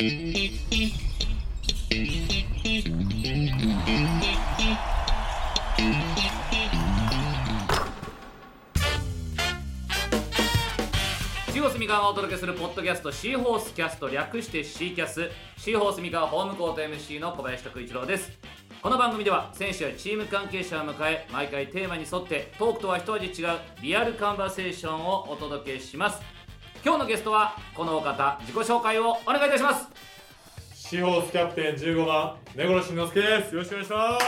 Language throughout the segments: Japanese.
シーホース三河がお届けするポッドキャストシーホースキャスト略してシーキャス。シーホース三河ホームコート MC の小林拓一郎です。この番組では選手やチーム関係者を迎え毎回テーマに沿ってトークとは一味違うリアルカンバセーションをお届けします。今日のゲストはこのお方自己紹介をお願いいたします。シーホースキャプテン15番根室慎之介です。よろしくお願いします。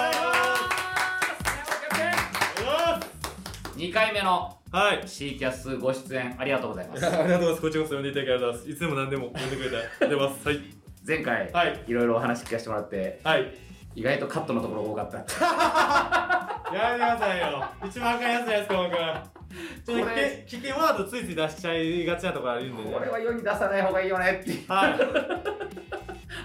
2回目のはい。シーキャスご出演ありがとうございます。ありがとうございます。こちらこそ呼んでいただきありがとうございます。いつでも何でも呼んでくれてありがとうございます。はい前回、はい。いろいろお話聞かせてもらってはい意外とカットのところが多かった。やめてくださいよ。一番あかんやつじゃないですか僕ちょっと危険ワードついつい出しちゃいがちなところあるんでね。これは世に出さない方がいいよねっていう。はい。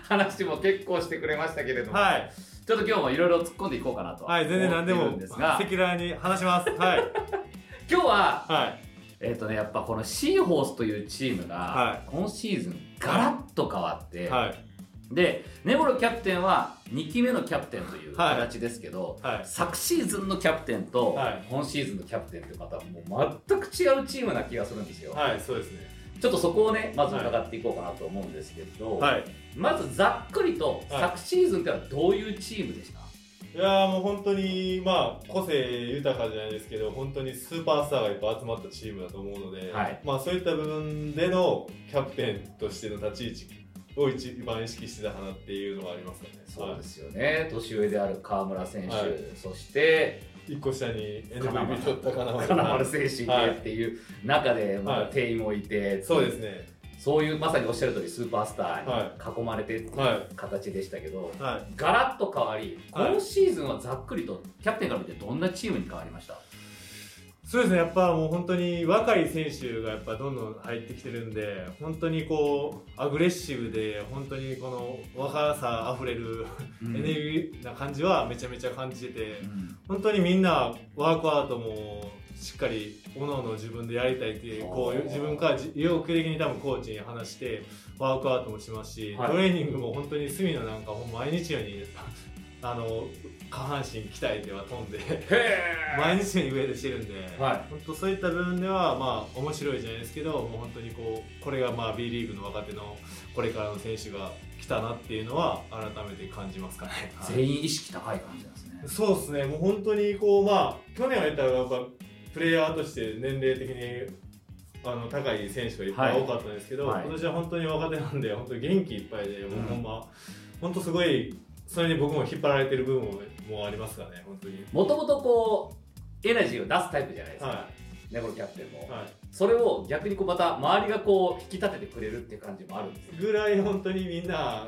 話も結構してくれましたけれども、はい。ちょっと今日もいろいろ突っ込んでいこうかなとはい全然何でも赤裸々に話します。はい。今日ははい。えっ、とねやっぱこのシーホースというチームが、は今シーズンガラッと変わって、はいで根室キャプテンは2期目のキャプテンというはい。形ですけど、はい。昨シーズンのキャプテンと、はい。今シーズンのキャプテンってまたもう全く違うチームな気がするんですよ、はいそうですね。ちょっとそこをねまず伺っていこうかなと思うんですけど、はい。まずざっくりと、はい。昨シーズンってのはどういうチームでした？いやーもう本当にまあ個性豊かじゃないですけど本当にスーパースターがいっぱい集まったチームだと思うので、はい。まあそういった部分でのキャプテンとしての立ち位置を一番意識してたかなっていうのがありますかね。そうですよね、年上である川村選手、はい。そして一個下に取った金丸。金丸選手いてっていう中で、まはい。だ店員もいて、そうですね。そういうまさにおっしゃる通りスーパースタはーに囲まれてっていうはい形でしたけど、はい。ガラッと変わり、はい今シーズンはざっくりとキャプテンから見てどんなチームに変わりました？そうですね、やっぱもう本当に若い選手がやっぱどんどん入ってきてるんで、本当にこう、アグレッシブで、本当にこの若さあふれる、うん。エネルギーな感じはめちゃめちゃ感じてて、うん。本当にみんなワークアウトもしっかり各々自分でやりたいっていうこう自分からじ意欲的に多分コーチに話してワークアウトもしますし、はい。トレーニングも本当に隅野なんか毎日のようにあの下半身鍛えては飛んで毎日のように上でしてるんで、はい。本当そういった部分ではまあ面白いじゃないですけどもう本当にこうこれがまあ B リーグの若手のこれからの選手が来たなっていうのは改めて感じますかね。はい。全員意識高い感じなんですね。そうですね、もう本当にこう、まあ、去年は言ったら、やっぱプレイヤーとして年齢的にあの高い選手がいっぱい多かったんですけど、はい。今年は本当に若手なんで、本当に元気いっぱいで、もうほん。ま、本当すごい、それに僕も引っ張られてる部分ももありますからね、本当に。もともとこうエナジーを出すタイプじゃないですか、はネゴロキャプテンも、い、はい。それを逆にこうまた周りがこう引き立ててくれるっていう感じもあるんですよ。ぐらい本当にみんな、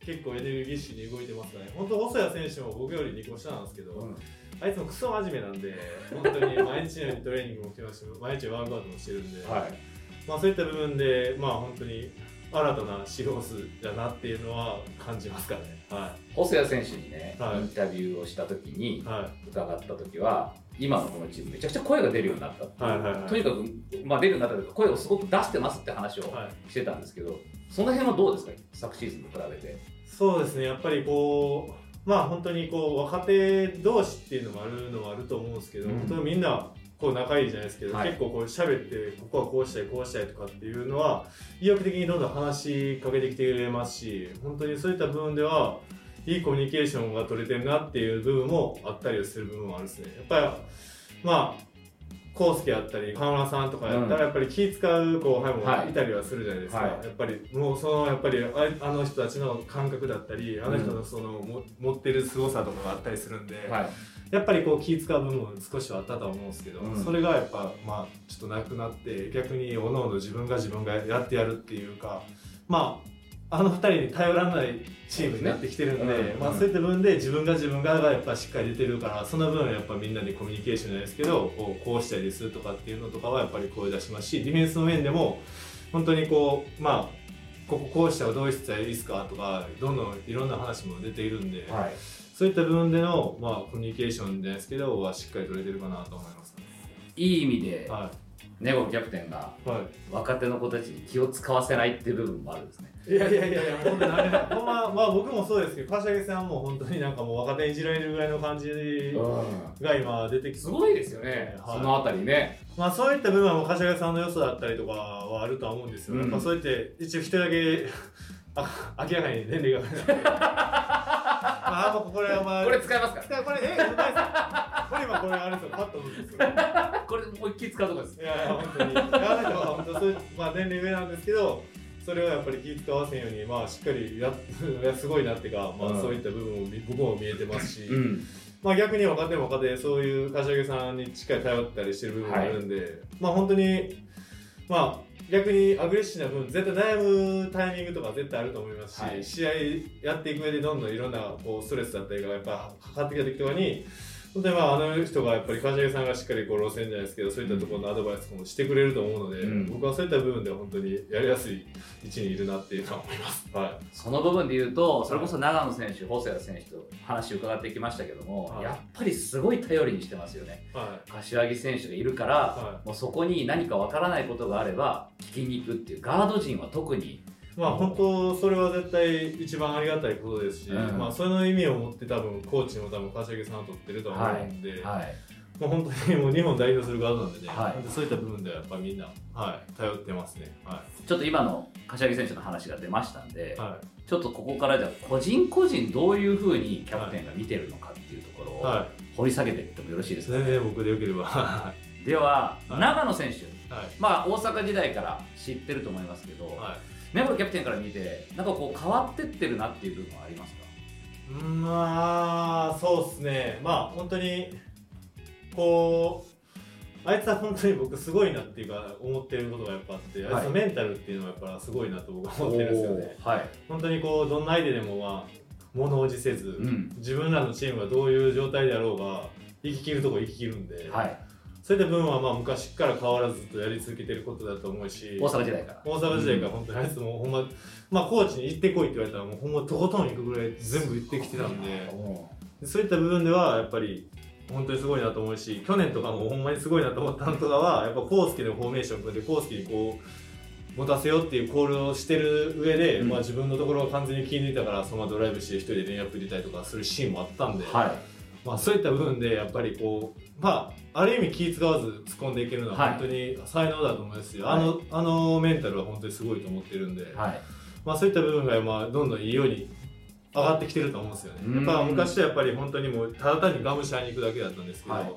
結構エネルギッシュに動いてますからね、本当、細谷選手も僕より2個下なんですけど、うん。あいつもクソ真面目なんで、本当に毎日のようにトレーニングも来ます。し、毎日ワークアウトもしてるんで。はい。まあ、そういった部分で、まあ、本当に新たなシロースだなっていうのは感じますかね。は細谷選手にね、はいインタビューをした時にい。は伺った時は今のこのチームめちゃくちゃ声が出るようになったはいはいはいとにかく、まあ、出るようになったというか声をすごく出してますって話をい。はい。してたんですけど、その辺はどうですか？昨シーズンと比べてそうですね、やっぱりこう、まあ、本当にこう、若手同士っていうのもあるのもあると思うんですけど、うん本当にみんな、こう仲いいじゃないですけど、はい結構こう喋って、ここはこうしたい、こうしたいとかっていうのは、意欲的にどんどん話しかけてきてくれますし、本当にそういった部分では、いいコミュニケーションが取れてるなっていう部分もあったりする部分もあるんですね。やっぱり、まあ、康介やったり、河村さんとかやったら、やっぱり気使う後輩もい。たりはするじゃないですか。はい。やっぱり、もうその、やっぱりあ、あの人たちの感覚だったり、あの人のその、も持ってる凄さとかがあったりするんで、はい。やっぱりこう気使う部分も少しはあったとは思うんですけど、うん。それがやっぱ、まあ、ちょっとなくなって、逆に、おのおの自分が自分がやってやるっていうか、まあ、あの二人に頼らないチームになってきてるんで、ねうん。まあ、そういった部分で自分が自分ががやっぱしっかり出てるからその分やっぱみんなでコミュニケーションじゃないですけどこうこうしたいですとかっていうのとかはやっぱり声出しますしディフェンスの面でも本当にこうまあこここうしたらどうしたらいいですか？とかどんどんいろんな話も出ているんで、はい。そういった部分での、まあ、コミュニケーションじゃないですけどはしっかり取れてるかなと思いますね。いい意味ではネゴキャプテンがは若手の子たちに気を使わせないっていう部分もあるんですね。い、いやいやいやいやほんままあ僕もそうですけど柏木さんも本当になんかもう若手にいじられるぐらいの感じが今出てきすごいですよね、はい。そのあたりね。まあそういった部分は柏木さんの良さだったりとかはあるとは思うんですよ、うん。やっぱそうやって一応一人だけあ明らかに年齢が まあこれはまあこれ使いますか？これえうまいですこれ今これあれですよパッと思うんですよら これ思いっきり使うとこです。いやいや本当にいやなんか本当そういうまあ年齢上なんですけどそれをやっぱり気使わせんようにまあしっかりや いやすごいなっていうか、まあうんそういった部分も僕も見えてますし、うん。まあ逆に若手も若手そういう柏木さんにしっかり頼ったりしてる部分もあるんで、まあ本当にまあ逆にアグレッシブな部分絶対悩むタイミングとか絶対あると思いますし、はい試合やっていく上でどんどんいろんなこうストレスだったりがやっぱかかってきた時とかに本当にまああの人がやっぱり柏木さんがしっかりこう路線じゃないですけどそういったところのアドバイスもしてくれると思うので、うん。僕はそういった部分では本当にやりやすい位置にいるなっていうのは思います。は いその部分で言うと、それこそ長野選手、細谷選手と話を伺ってきましたけども、はい。やっぱりすごい頼りにしてますよね。は柏木選手がいるから、はもうそこに何かわからないことがあれば聞きに行くっていう。ガード陣は特にい、まあ本当それは絶対一番ありがたいことですし、うんまあその意味を持って多分コーチも多分柏木さんを取ってるとは思うんで、はいもう本当にもう日本代表する側なんでね、はいそういった部分ではやっぱみんな、はい、頼ってますね。はちょっと今の柏木選手の話が出ましたんで、い。はちょっとここからじゃあ個人個人どういうふうにキャプテンが見てるのかっていうところい。をは掘り下げていってもよろしいでい。すか、全然僕でよければ。はでは、はい長野選手い。まあ大阪時代から知ってると思いますけど、はい。根室キャプテンから見てなんかこう変わってってるなっていう部分はありますか？うんまあ、そうですね。まあ本当に、こう、あいつは本当に僕すごいなっていうか思ってることがやっぱあって、あいつのメンタルっていうのはやっぱすごいなと僕は思ってるんですよね。はい、本当にこうどんな相手でもまあ物おじせず、うん。自分らのチームがどういう状態であろうが生き切るとこ生き切るんで、はい、そういった部分はまあ昔から変わらずとやり続けてることだと思うし大阪時代から。大阪時代から本当にあいつもほんま、まあコーチに行ってこいって言われたらもうほんまとことん行くぐらい全部行ってきてたんでそういった部分ではやっぱり本当にすごいなと思うし去年とかもほんまにすごいなと思ったのとかはやっぱ康介のフォーメーション組んで康介にこう持たせようっていうコールをしてる上で、うん。まあ、自分のところが完全に気に入ったからそのままドライブして一人でレイアップ入れたりとかするシーンもあったんで、ーはい。まあ、そういった部分でやっぱりこうまあある意味気使わず突っ込んでいけるのははい。本当に才能だと思いますし、はい。あのあのメンタルは本当にすごいと思ってるんで、はい。まあ、そういった部分がまあどんどんいいように上がってきてると思うんですよね。うん。やっぱ昔はやっぱり本当にもうただ単にガムシャに行くだけだったんですけど、はい。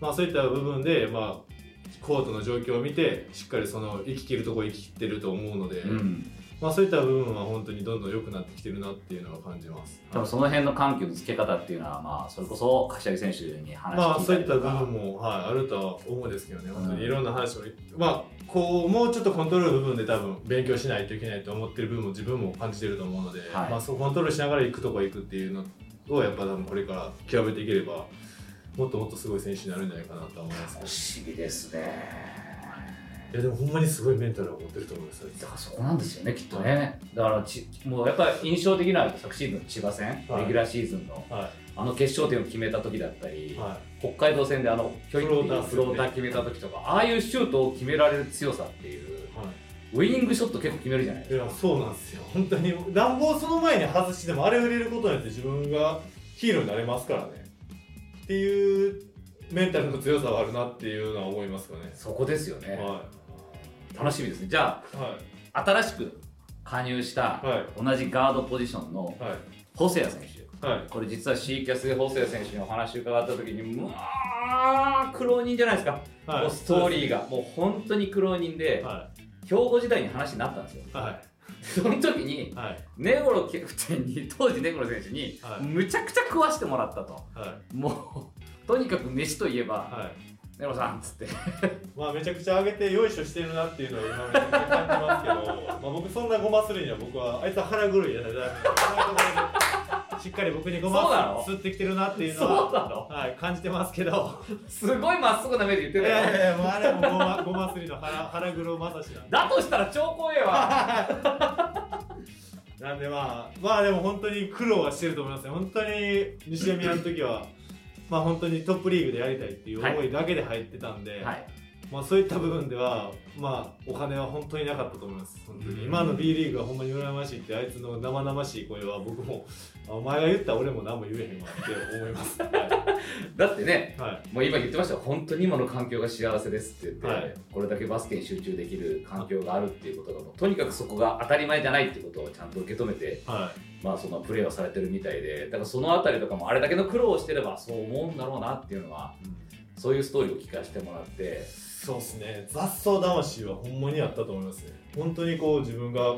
まあそういった部分でまあコートの状況を見てしっかりその生き切るところ生き切ってると思うので、うんまあそういった部分は本当にどんどん良くなってきてるなっていうのは感じます。多分その辺の緩急のつけ方っていうのはまあそれこそ柏木選手に話まあそういった部分も、はい、あるとは思うんですけどね、本当うんにいろんな話も、まあこうもうちょっとコントロールの部分で多分勉強しないといけないと思ってる部分も自分も感じてると思うので、はい。まあそうコントロールしながら行くとこ行くっていうのをやっぱ多分これから極めていければもっともっとすごい選手になるんじゃないかなとは思いますけど。不思議ですねいやでもほんまにすごいメンタルを持ってると思いますよ。だからそこなんですよねきっとね。だからちもうやっぱり印象的な昨シーズンの千葉戦、はい。レギュラーシーズンの。はあの決勝点を決めた時だったり、い、は北海道戦であのひょいっていうフローター。決めた時とかああいうシュートを決められる強さっていうウイニングショット結構決めるじゃないい、いですか。やそうなんですよ。本当に暖房その前に外してもあれを入れることによって自分がヒーローになれますからね。っていうメンタルの強さはあるなっていうのは思いますかね。そこですよね、は楽しみですね。じゃいはい。あ新しく加入したはい。同じガードポジションのはい。細谷選手。はい。これ実は C キャスで細谷選手にお話伺った時にうわー苦労人じゃないですか、はい。もうストーリーがもう本当に苦労人で、は兵庫時代に話になったんですよ。その時に根室キャプテンに当時根室選手にはい。むちゃくちゃ食わしてもらったと。はい。もうとにかく飯といえばはい根室さんっつって。まあめちゃくちゃ上げてよいしょしてるなっていうのを今めちゃくちゃ感じますけどまあ僕そんなごまするには僕はあいつは腹黒いやだしっかり僕にごます吸ってきてるなっていうのははい感じてますけど。すごいまっすぐな目で言っていたよ。やいやいやもうあれもごまごますりの腹腹黒まさしなんで。だとしたら超怖えわ。なんでまあまあでも本当に苦労はしてると思いますね。本当に西宮の時はまあ本当にトップリーグでやりたいっていう思いだけで入ってたんで、はい。まあ、そういった部分では、まあ、お金は本当になかったと思います本当に。今の B リーグがほんまに羨ましいってあいつの生々しい声は僕もあお前が言ったら俺も何も言えへんわって思います、は だってねいはい。もう今言ってました。本当に今の環境が幸せですって言って、はい。これだけバスケに集中できる環境があるっていうことがもうとにかくそこが当たり前じゃないっていうことをちゃんと受け止めて、はい。まあ、そのプレーをされてるみたいでだからそのあたりとかもあれだけの苦労をしてればそう思うんだろうなっていうのはそういうストーリーを聞かせてもらって。そうですね。雑草魂はほんまにあったと思いますね。本当にこう自分が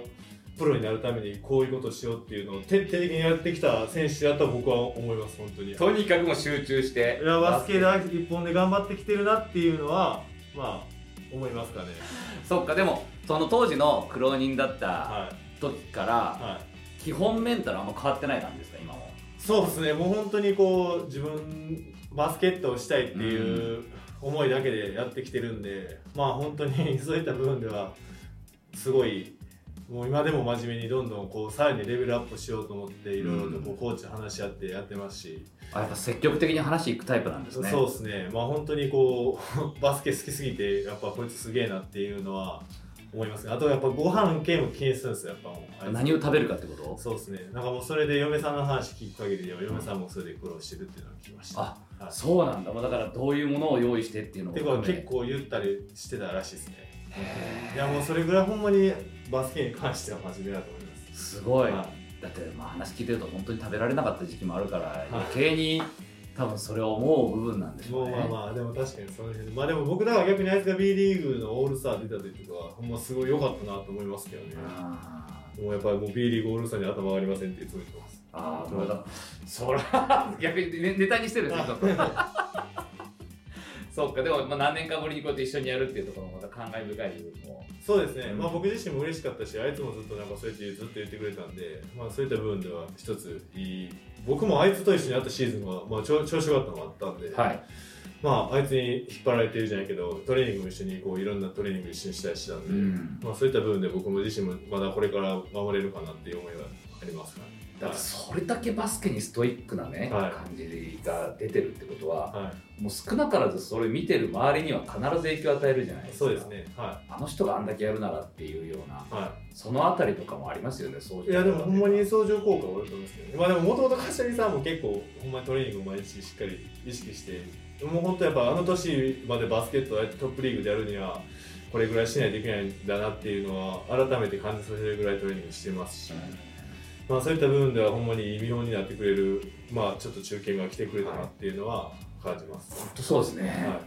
プロになるためにこういうことをしようっていうのを徹底的にやってきた選手だと僕は思います本当に。とにかくもう集中して。いやバスケだ一本で頑張ってきてるなっていうのはまあ思いますかね。そっかでもその当時の苦労人だったはい。時からはい。基本メンタルあんま変わってない感じですか今もそうですねもう本当にこう自分バスケットをしたいっていう思いだけでやってきてるんで、まあ本当にそういった部分ではすごいもう今でも真面目にどんどんこうさらにレベルアップしようと思っていろいろとこうコーチと話し合ってやってますし、あやっぱ積極的に話いくタイプなんですね。そうですね。まあ本当にこう バスケ好きすぎてやっぱこいつすげえなっていうのは思いますね。あとやっぱご飯系も気にするんですよやっぱもう。何を食べるかってこと？そうですね。なんかもうそれで嫁さんの話聞く限りでは嫁さんもそれで苦労してるっていうのを聞きました。あそうなんだ。だからどういうものを用意してっていうのを結構言ったりしてたらしいですね。へいやもうそれぐらいほんまにバスケに関しては真面目だと思います。ーすごい、はだってまあ話聞いてると本当に食べられなかった時期もあるからい。余計に多分それを思う部分なんでしょうね。もうまあまあでも確かにその辺まあでも僕だから逆にあいつが B リーグのオールスター出た時とかはほんますごい良かったなと思いますけどね。あもうやっぱりもう B リーグオールスターに頭上がりませんっていつも言ってます。あーもうだ？そら逆にネネタにしてるんですねちょっとそうかでもまあ何年かぶりにこうやって一緒にやるっていうところもまた感慨深い部分も。そうですね、うん。まあ僕自身も嬉しかったしあいつもずっとなんかそうやってずっと言ってくれたんで、まあ、そういった部分では一ついい僕もあいつと一緒にやったシーズンは、まあ、調調子良かったのがあったんで、はい。まああいつに引っ張られてるじゃないけどトレーニングも一緒にこういろんなトレーニング一緒にしたりしたんで、うん。まあ、そういった部分で僕も自身もまだこれから守れるかなっていう思いはありますから、だからそれだけバスケにストイックなね、はい。感じが出てるってことははい、もう少なからずそれ見てる周りには必ず影響を与えるじゃないですか。そうですね。はあの人があんだけやるならっていうような、い、はそのあたりとかもありますよねそうい、いやでもほんまに相乗効果はあると思うんですけどね。まあでももともと柏木さんも結構ほんまにトレーニングを毎日しっかり意識してもう本当やっぱあの年までバスケットトップリーグでやるにはこれぐらいしないといけないんだなっていうのは改めて感じさせるぐらいトレーニングしてますし、まあ、そういった部分ではほんまに見本になってくれる、まあ、ちょっと中堅が来てくれたなっていうのは感じます。本当そうですね、は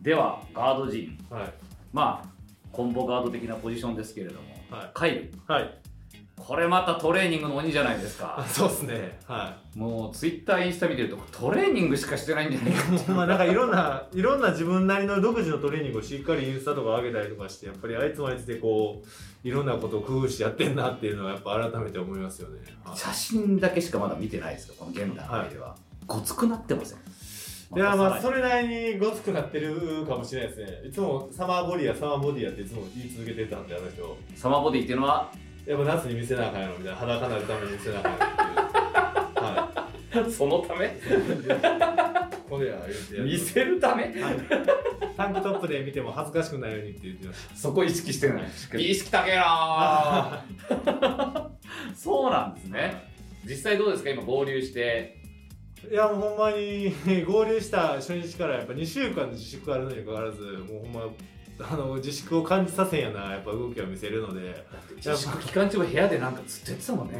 ではガード陣。い、はい。まあコンボガード的なポジションですけれども、はい。カイル。はい、これまたトレーニングの鬼じゃないですかそうですね。はもうツイッターインスタ見てるとトレーニングしかしてないんじゃないかい。まあなんかいろんないろんな自分なりの独自のトレーニングをしっかりインスタとか上げたりとかしてやっぱりあいつもあいつでこういろんなことを工夫してやってんなっていうのはやっぱ改めて思いますよね。はい写真だけしかまだ見てないですよこの現段階では、ごつくなってません？いやまあそれれなりにごつくなってるかもしれないですね。いつもサマーボディやサマーボディやっていつも言い続けてたんであの人。サマーボディっていうのはやっぱ夏に見せなあかんやろみたいな裸になるために見せなあかんやろっていう。はそのため？い。これや言うてや。る見せるため？はい。タンクトップで見ても恥ずかしくないようにって言ってました。そこ意識してない。意識高えなー。そうなんですね。実際どうですか？今合流して。いやもうほんまに 合流した初日からやっぱ2週間の自粛あるのにかかわらずもうほんまあの自粛を感じさせんやなやっぱ動きを見せるので。自粛期間中は部屋でなんかずっとやってたもんね。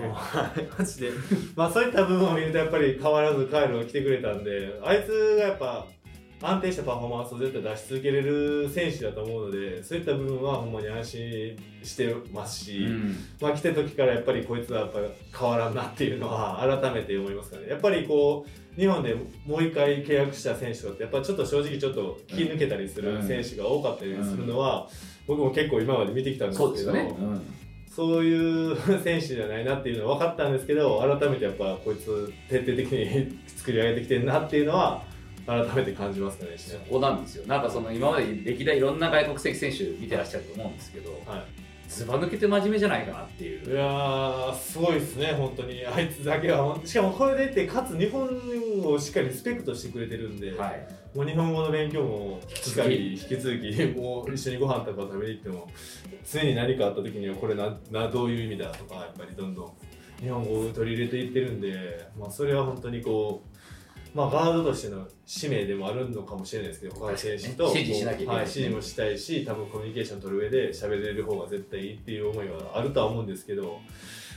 マジで。まあそういった部分を見るとやっぱり変わらずカイルが来てくれたんであいつがやっぱ安定したパフォーマンスを絶対出し続けれる選手だと思うのでそういった部分はほんまに安心してますし、うん。まあ来た時からやっぱりこいつはやっぱ変わらんなっていうのは改めて思いますからね。やっぱりこう日本でもう一回契約した選手とかってやっぱちょっと正直ちょっと気抜けたりする選手が多かったりするのは、僕も結構今まで見てきたんですけどそうですよね、うんそういう選手じゃないなっていうのは分かったんですけど改めてやっぱこいつ徹底的に作り上げてきてるなっていうのは改めて感じますかね。そこなんですよ。なんかその今まで歴代いろんな外国籍選手見てらっしゃると思うんですけどはいずば抜けて真面目じゃないかなっていう。いやーすごいですね本当に。あいつだけはしかもこれでいってかつ日本をしっかりリスペクトしてくれてるんで、はい。もう日本語の勉強もしっかり引き続きもう一緒にご飯とか食べに行っても常に何かあった時にはこれななどういう意味だとかやっぱりどんどん日本語を取り入れていってるんで、まあ、それは本当にこう、まあ、ガードとしての使命でもあるのかもしれないですけど他の選手と指示しなきゃいけないはい、指示もしたいし多分コミュニケーション取る上で喋れる方が絶対いいっていう思いはあるとは思うんですけど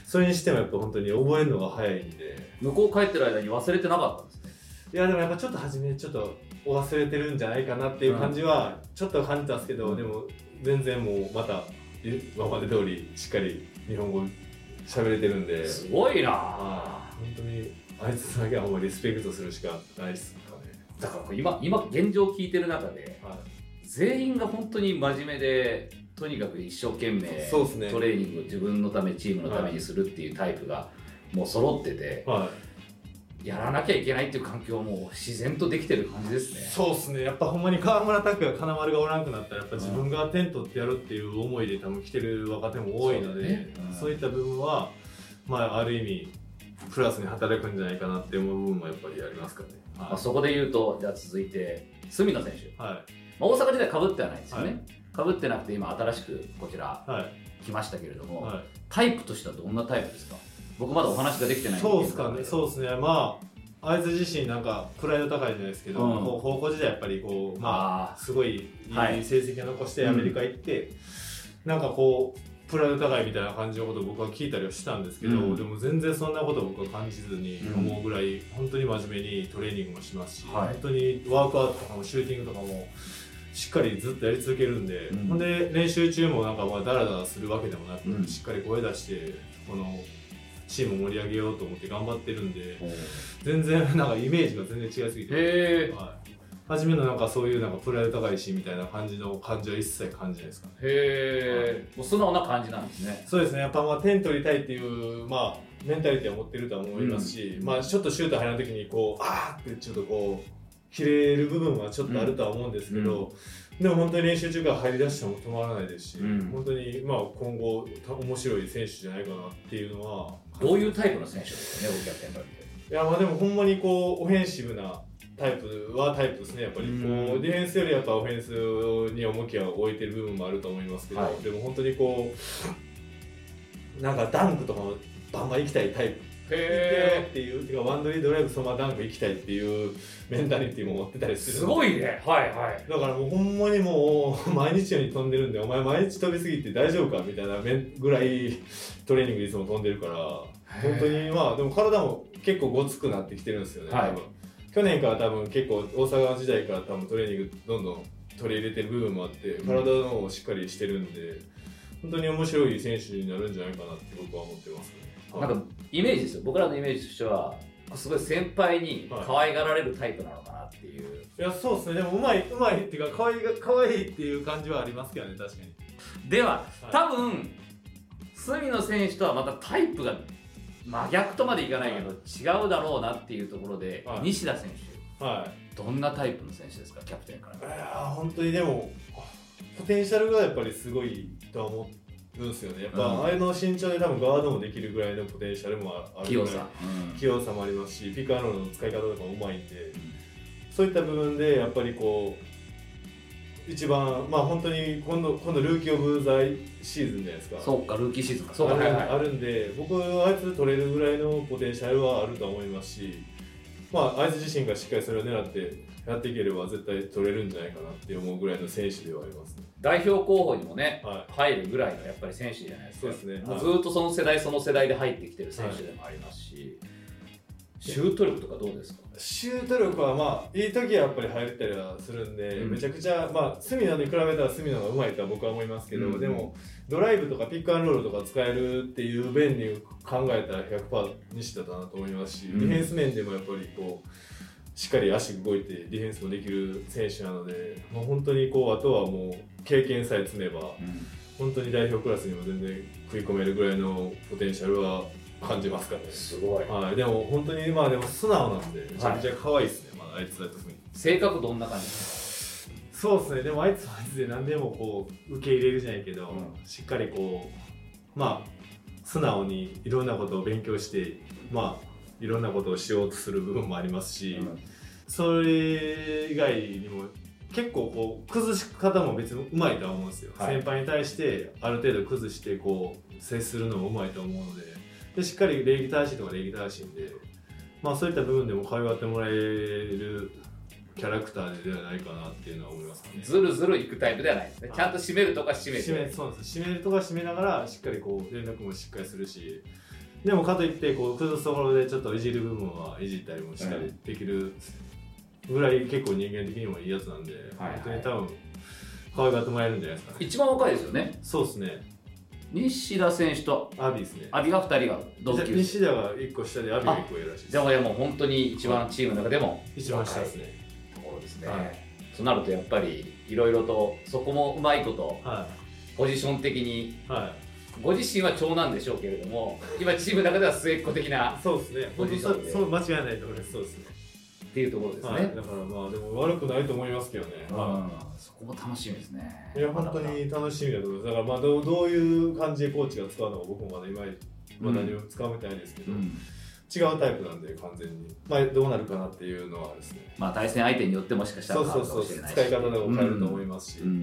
それにしてもやっぱ本当に覚えるのが早いんで。向こう帰ってる間に忘れてなかったんですね。いやでもやっぱちょっと初めちょっと忘れてるんじゃないかなっていう感じはちょっと感じたんですけど、うん。でも全然もうまた今まで通りしっかり日本語喋れてるんで、すごいな。はい本当にあいつだけはほんまリスペクトするしかないっすかね。だから今今現状聞いてる中では全員が本当に真面目でとにかく一生懸命そうっすね。トレーニングを自分のためチームのためにするっていうタイプがもう揃っててい、はやらなきゃいけないっていう環境はもう自然とできてる感じですい、ね。そうっすね。やっぱほんまに川村拓也金丸がおらんくなったらやっぱ自分が点取ってやるっていう思いで多分来てる若手も多いのでそうだね。うん。そういった部分はまあある意味プラスに働くんじゃないかなって思う部分もやっぱりありますからね。まあ、そこで言うとじゃあ続いて隅野選手、はい。まあ、大阪時代かぶってはないですよはねかぶってなくて今新しくこちらはい。来ましたけれども、はタイプとしてはどんなタイプですか？僕まだお話ができてい、ないそうですかね、うそうですね、まあ、あいつ自身、なんかプライド高いじゃないですけど、うん。高校時代、やっぱりこう、まあ、あすごいいいはい。成績を残してアメリカ行って、なんかこう、プライド高いみたいな感じのことを僕は聞いたりはしたんですけど、うん。でも全然そんなことを僕は感じずにうん。思うぐらい、本当に真面目にトレーニングもしますし、はい。本当にワークアウトとかもシューティングとかもしっかりずっとやり続けるんで、うん。ほんで練習中もなんかまあダラダラするわけでもなく、うん。しっかり声出してこのチームを盛り上げようと思って頑張ってるんで全然なんかイメージが全然違いすぎて、えはい、初めのなんかそういうなんかプライド高いしみたいな感じの感じは一切感じないですかね。へえもう素直な感じなんですね。そうですね。やっぱまあ点取りたいっていうまあメンタリティは持ってるとは思いますし、まあちょっとシュート入らない時にこうあーってちょっとこう切れる部分はちょっとあるとは思うんですけど、でも本当に練習中から入り出しても止まらないですし、うん。本当にまあ今後た面白い選手じゃないかなっていうのはどういうタイプの選手ですかね、オキャプテン。いやまあでもほんまにこうオフェンシブなタイプはタイプですね。やっぱりこううん。ディフェンスよりやっぱオフェンスに重きを置いてる部分もあると思いますけど、はい。でも本当にこうなんかダンクとかもバンバン行きたいタイプ。行っていう。てかワンドリードライブそのままダンク行きたいっていうメンタリティも持ってたりする。すごいね。はいはい。だからもうほんまにもう毎日のように飛んでるんでお前毎日飛びすぎて大丈夫かみたいなぐらいトレーニングいつも飛んでるから本当にまあでも体も結構ごつくなってきてるんですよね、はい。多分去年から多分結構大阪時代から多分トレーニングどんどん取り入れてる部分もあってん。体の方をしっかりしてるんで本当に面白い選手になるんじゃないかなって僕は思ってますね、なんかイメージですよ。僕らのイメージとしては、すごい先輩に可愛がられるタイプなのかなっていう。いやそうですね。でもうまいうまいっていうか可愛いが可愛いっていう感じはありますけどね確かに。では、はい。多分、隅野選手とはまたタイプが真逆とまでいかないけど、違うだろうなっていうところで、はい。西田選手、はい。どんなタイプの選手ですか、キャプテンから。いやー本当にでもポテンシャルがやっぱりすごいとは思うんですよね。やっぱ、うん。あれの身長で多分ガードもできるぐらいのポテンシャルもあるぐらい器用さ。うん。器用さもありますしピックアンドロールの使い方とかもうまいんでそういった部分でやっぱりこう一番まあ本当に今度今度ルーキー・オブ・ザ・シーズンじゃないですかそうか、ルーキーシーズンか。そうか、あるはいはいあるんで僕はあいつ取れるぐらいのポテンシャルはあると思いますしまああいつ自身がしっかりそれを狙ってやっていければ絶対取れるんじゃないかなって思うぐらいの選手ではありますね。代表候補にもね、はい入るぐらいのやっぱり選手じゃないですか。そうですねずっとその世代その世代で入ってきてる選手でもありますし、シュート力とかどうですか？シュート力はまあいい時はやっぱり入ったりはするんで、うん。めちゃくちゃまあ隅野に比べたら隅野がうまいとは僕は思いますけど、うん。でもドライブとかピックアンドロールとか使えるっていう面に考えたら100%西田だなと思いますし、うん。ディフェンス面でもやっぱりこうしっかり足動いてディフェンスもできる選手なので、まあ、本当にこうあとはもう経験さえ積めば本当に代表クラスにも全然食い込めるぐらいのポテンシャルは感じますかね。すごい。はい、でも本当にまあでも素直なんでめちゃくちゃ可愛いですね、まあ、あいつだと特に性格どんな感じですそうですね。でもあいつはあいつで何でもこう受け入れるじゃないけど、うん。しっかりこうまあ素直にいろんなことを勉強してまあいろんなことをしようとする部分もありますし、それ以外にも結構こう崩し方も別にうまいとは思うんですよ、はい。先輩に対してある程度崩してこう接するのもうまいと思うのででしっかり礼儀正しいとか礼儀正しいんでまあそういった部分でも可愛がってもらえるキャラクターではないかなっていうのは思いますね。ずるずるいくタイプではないですね。ちゃんと締めるとか締め締めてそうです。締めるとか締めながらしっかりこう連絡もしっかりするしでもかといってこう崩すところでちょっといじる部分はいじったりもしっかりできるぐらい結構人間的にもいいやつなんで、はいはい。本当に多分可愛がってもらえるんじゃないですかね。一番若いですよね。そうですね西田選手とアビですね。阿炎が2人が同級生。西田が1個下でアビが1個上らしいです。じゃあもう本当に一番チームの中でも一番下ですね。ところですね、はい。となるとやっぱりいろいろとそこもうまいことはポジション的にい。はご自身は長男でしょうけれども今チームの中では末っ子的ないそうですね。ポジションで。そう間違いないと思います。そうですね。っていうところですね、はい、だからまあでも悪くないと思いますけどね、うんそこも楽しみですね。いや本当に楽しみだと思います。だからまあどうどういう感じでコーチが使うのか僕もまだ今まだ何も使うみたいですけど、うん。違うタイプなんで完全に。まあどうなるかなっていうのはですね。まあ対戦相手によってもしかしたらそうそうそう。使い方とかも変えると思いますし、うん。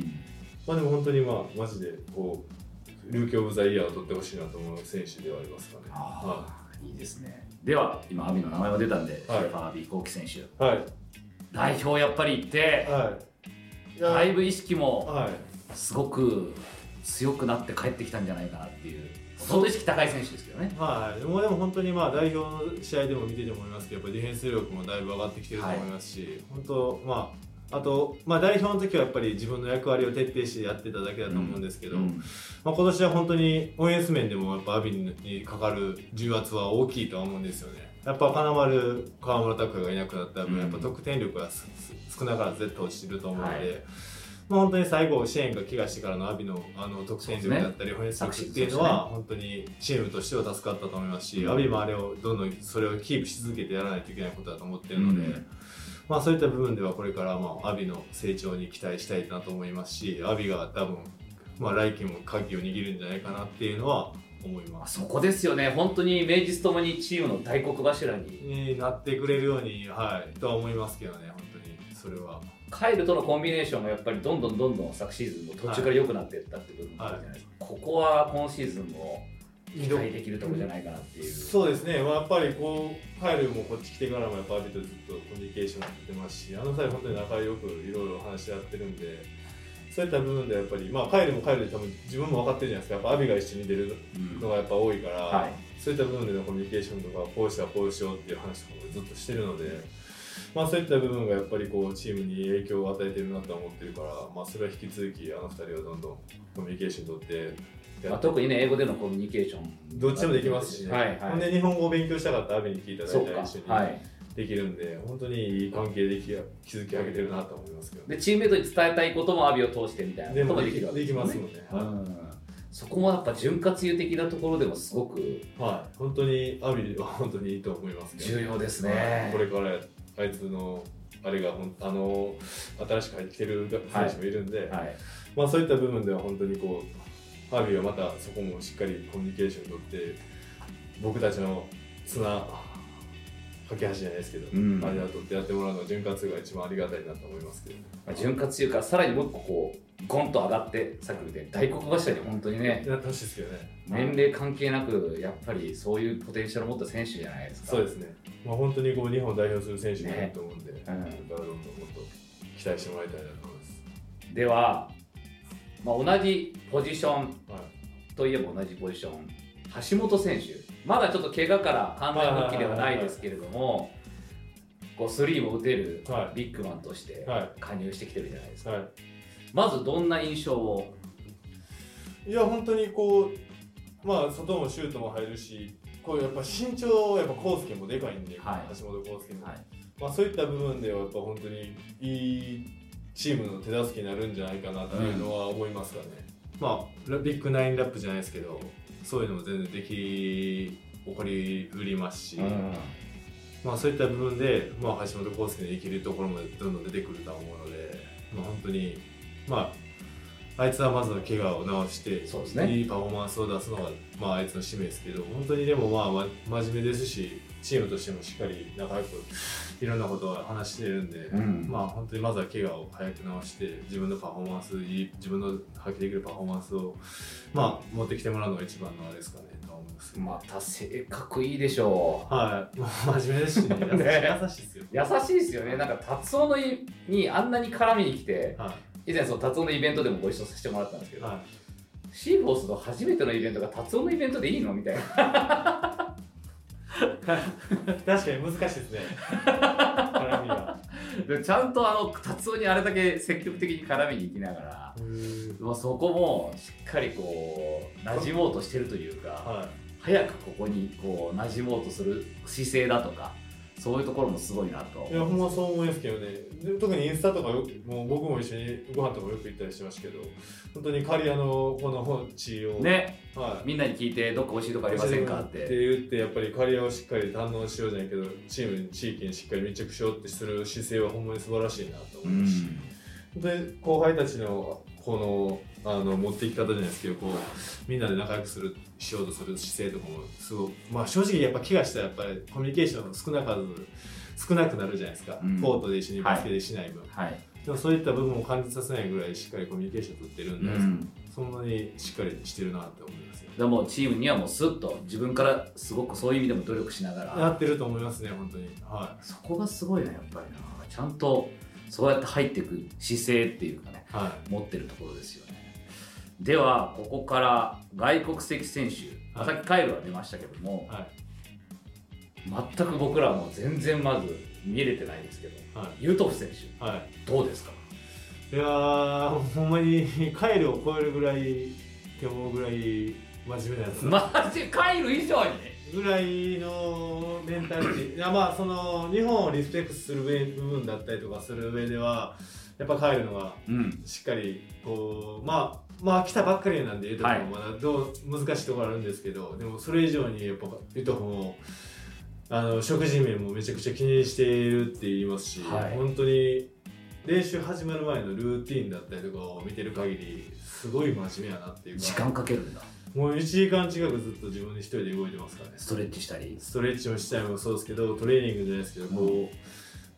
まあでも本当にまあマジでこうルーキー・オブ・ザ・イヤーを取ってほしいなと思う選手ではありますかね。はああい。いですね。では今阿炎の名前も出たんで、はい。ファー阿炎幸喜選手。いはい。代表やっぱり行って、はいだいぶ意識もはい。すごく強くなって帰ってきたんじゃないかなっていう相当意識高い選手ですけどね。はい、でもでも本当にまあ代表の試合でも見てて思いますけどやっぱりディフェンス力もだいぶ上がってきてると思いますし、本当まああと、まあ、代表の時はやっぱり自分の役割を徹底してやってただけだと思うんですけど、うん。まあ、今年は本当にオンス面でもやっぱアビにかかる重圧は大きいとは思うんですよね。やっぱ金丸、川村拓哉がいなくなった分、うん。やっぱ得点力が少なからず絶対落ちてると思うので、はい。まあ、本当に最後、シェーンが怪我してからのアビのあの得点力だったり、オフェンス力っていうのは、本当にチームとしては助かったと思いますし、うんアビもあれをどんどんそれをキープし続けてやらないといけないことだと思ってるので、うん。まあ、そういった部分ではこれからまあアビの成長に期待したいなと思いますしアビが多分、まあ、来季も鍵を握るんじゃないかなっていうのは思います。そこですよね。本当に名実ともにチームの大黒柱に。になってくれるように、はい、とは思いますけどね、本当に。それは。カイルとのコンビネーションがやっぱりどんどんどんどん昨シーズンの途中から良くなっていったって部分もあるじゃないですか、ここは今シーズンも期待できるところじゃないかなっていう、そうですね、まあ、やっぱりこう、カエルもこっち来てからも、やっぱアビとずっとコミュニケーション取ってますし、あの際、本当に仲良くいろいろ話し合ってるんで、そういった部分でやっぱり、まあ、カエルもカエルで多分自分も分かってるじゃないですか、やっぱアビが一緒に出るうん。のがやっぱ多いから、はい。そういった部分でのコミュニケーションとか、こうしたらこうしようっていう話とかもずっとしてるので、まあ、そういった部分がやっぱりこうチームに影響を与えてるなと思ってるから、まあ、それは引き続きあの二人はどんどんコミュニケーション取ってやまあ、特にね英語でのコミュニケーション。どっちでもできますしね、はいはい。ほんで日本語を勉強したかったアビに聞いただいうたり一緒にはいできるんで、本当にいい関係でき築き上げてるなと思いますけど、でチームメートに伝えたいこともアビを通してみたいなこともできるわけできますよもんね、うん。そこもやっぱ潤滑油的なところでもすごくはい、本当にアビは本当にいいと思いますけど。重要ですはい。ねこれからあいつのあれがほんあの新しく入ってきてる選手もいるんで、はい。まあ、そういった部分では本当にこうアビはまたそこもしっかりコミュニケーション取って僕たちの綱架け橋じゃないですけど、うん。あれを取ってやってもらうのは潤滑油が一番ありがたいなと思いますけど、まあ潤滑油からさらにもう一個こうゴンと上がってさっき言った大黒柱に本当にねやってほしいですけどね。年齢関係なくやっぱりそういうポテンシャルを持った選手じゃないですか。そうですね、まあ、本当にこう日本を代表する選手になると思うんで、ん。これからどんどんもっと期待してもらいたいなと思います。では、まあ、同じポジションはい。といえば同じポジション橋本選手まだちょっと怪我から完全復帰ではないですけれどもこうスリーも打てるはい。ビッグマンとしては加入してきてるじゃないですか、はまずどんな印象を？い、いや本当にこうまあ外もシュートも入るしこうやっぱ身長やっぱ康介もでかいんで、はい。橋本康介も、はい。まあ、そういった部分ではやっぱ本当にいいチームの手助けになるんじゃないかなっていうのは思いますかね、まあラビッグナインラップじゃないですけどそういうのも全然でき起こりうりますし、まあ、そういった部分で、まあ、橋本康介の生きるところもどんどん出てくるとは思うので、まあ、本当にまああいつはまずは怪我を治してそうですね。いいパフォーマンスを出すのが、まあ、あいつの使命ですけど本当にでもまあ、ま、真面目ですしチームとしてもしっかり仲良くいろんなことを話してるんで、うん。まあ本当にまずは怪我を早く治して自分のパフォーマンスいい自分の発揮できるパフォーマンスをまあ持ってきてもらうのが一番のあれですかねとは思います、また性格いいでしょはい、真面目ですしね。優しいね。優しいですよ。う優しいですよね。なんか達夫のいにあんなに絡みに来ては以前その達夫のイベントでもご一緒させてもらったんですけい、ど、はい。シーフォースの初めてのイベントが達夫のイベントでいいの？みたいな。確かに難しいですね。絡みが。でちゃんとあの達夫にあれだけ積極的に絡みに行きながら、まあ、そこもしっかりこう馴染もうとしてるというか、は早くここにこう馴染もうとする姿勢だとかそういうところもすごいなとい、いやほんまそう思いますけどね。で特にインスタとかよもう僕も一緒にご飯とかよく行ったりしてましたけど本当に刈谷のこの地を、ね。はい、みんなに聞いてどっか美味しいとこありませんかっってて言ってやっぱり刈谷をしっかり堪能しようじゃないけどチームに地域にしっかり密着しようってする姿勢はほんまに素晴らしいなとう思うし、ん。で後輩たちのこのあの持っていき方じゃないですけどこうみんなで仲良くするしようとする姿勢とかもすごくまあ正直やっぱ怪我したらやっぱりコミュニケーション少な数少なくなるじゃないですか、うん。コートで一緒にバスケでしない分、はい、でもそういった部分を感じさせないぐらいしっかりコミュニケーション取ってるんで、うん、そんなにしっかりしてるなって思いますねでもチームにはもうスッと自分からすごくそういう意味でも努力しながやらってると思いますね本当に。はそこがすごいなやっぱりな。ちゃんとそうやって入っていく姿勢っていうかねい。は持ってるところですよねではここから外国籍選手、はい。さっきカイルは出ましたけどもいはい。全く僕らも全然まず見れてないですけどはい。ユートフ選手はい。どうですか？いやーほんまに カエルを超えるぐらいって思うぐらい真面目なやつ。マジカイル以上に？ぐらいのメンタリティ。いやまあその日本をリスペクトする上部分だったりとかする上ではやっぱカエルのがうん。しっかりこうまあまあ来たばっかりなんでユトフもまだどう難しいところあるんですけどでもそれ以上にやっぱユトフもあの食事面もめちゃくちゃ気にしているって言いますし、はい。本当に練習始まる前のルーティンだったりとかを見てる限りすごい真面目やなっていうか時間かけるんだ。もう1時間近くずっと自分で一人で動いてますからね。ストレッチしたり。ストレッチもしたりもそうですけどトレーニングじゃないですけどこ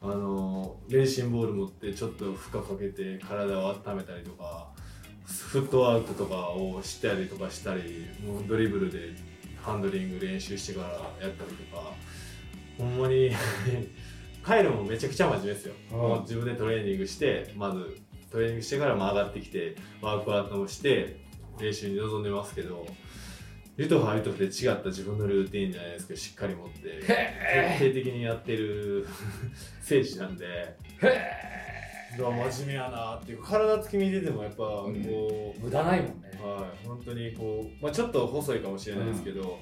う、あのレーシンボール持ってちょっと負荷かけて体を温めたりとかフットワークとかをしたりとかしたりもうドリブルでハンドリング練習してからやったりとかほんまにカイロもめちゃくちゃ真面目ですよ、うんもう自分でトレーニングしてまずトレーニングしてからも上がってきてワークアウトもして練習に臨んでますけどユトフはユトフで違った自分のルーティンじゃないですけどしっかり持ってへ徹底的にやってる 選手なんで真面目やなっていう体つき見ててもやっぱこう、うん無駄ないもんね。はい、本当にこう、まあ、ちょっと細いかもしれないですけど、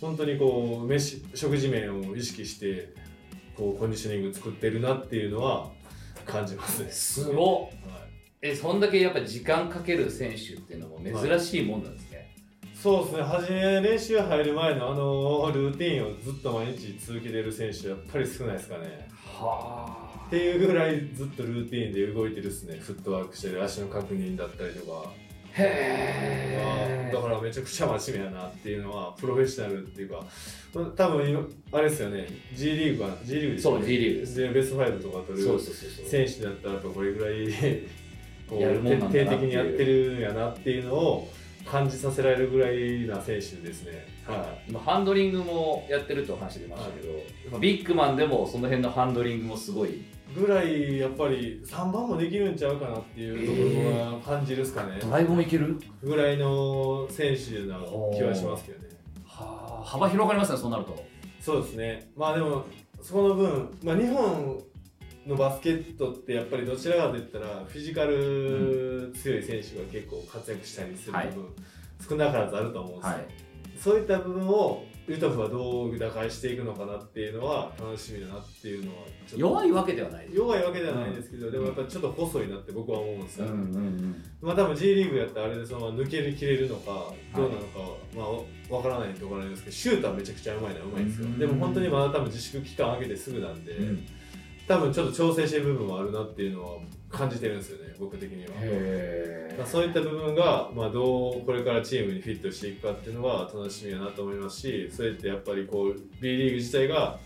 本当にこう飯食事面を意識してこうコンディショニング作ってるなっていうのは感じますね。すごっ。はい。えそんだけやっぱ時間かける選手っていうのも珍しいもんなんですね、そうですね、初め練習入る前のあのルーティンをずっと毎日続けてる選手やっぱり少ないですかね。はっていうぐらいずっとルーティンで動いてるっすね。フットワークしてる足の確認だったりとか。あへえだからめちゃくちゃ真面目やなっていうのはプロフェッショナルっていうか多分今あれですよね。G リーグは G リーグですよね。そう G リーグです。でベスト5とか取る選手だったらこれぐらい徹底的にやってるんやなっていうのを感じさせられるぐらいな選手ですね。は今ハンドリングもやってると話してましたけど、まあビッグマンでもその辺のハンドリングもすごいい、ぐらいやっぱり3番もできるんちゃうかなっていうところは感じるっすかね、ドライブもいける？ぐらいの選手な気はしますけどね。はあ。幅広がりますねそうなると。そうですね。まあでも、そこの分、まあ日本のバスケットってやっぱりどちらかといったら、フィジカル強い選手が結構活躍したりする部分、少なからずあると思うんですよ。はい。そういった部分を、ユトフはどう打開していくのかなっていうのは楽しみだなっていうのは弱いわけではない弱いわけではないですけど、でもやっぱちょっと細いなって僕は思うんですよ、うんうんまあ多分 G リーグやったらあれでその抜ける切れるのかどうなのかは、まあわからないところなんですけどシュートはめちゃくちゃうまいのはうまいんですよ、うんでも本当にまだ多分自粛期間上げてすぐなんで、うん。多分ちょっと調整してる部分もあるなっていうのは感じてるんですよね僕的には。へまあそういった部分が、まあ、どうこれからチームにフィットしていくかっていうのが楽しみやなと思いますしそれってやっぱりこう B リーグ自体が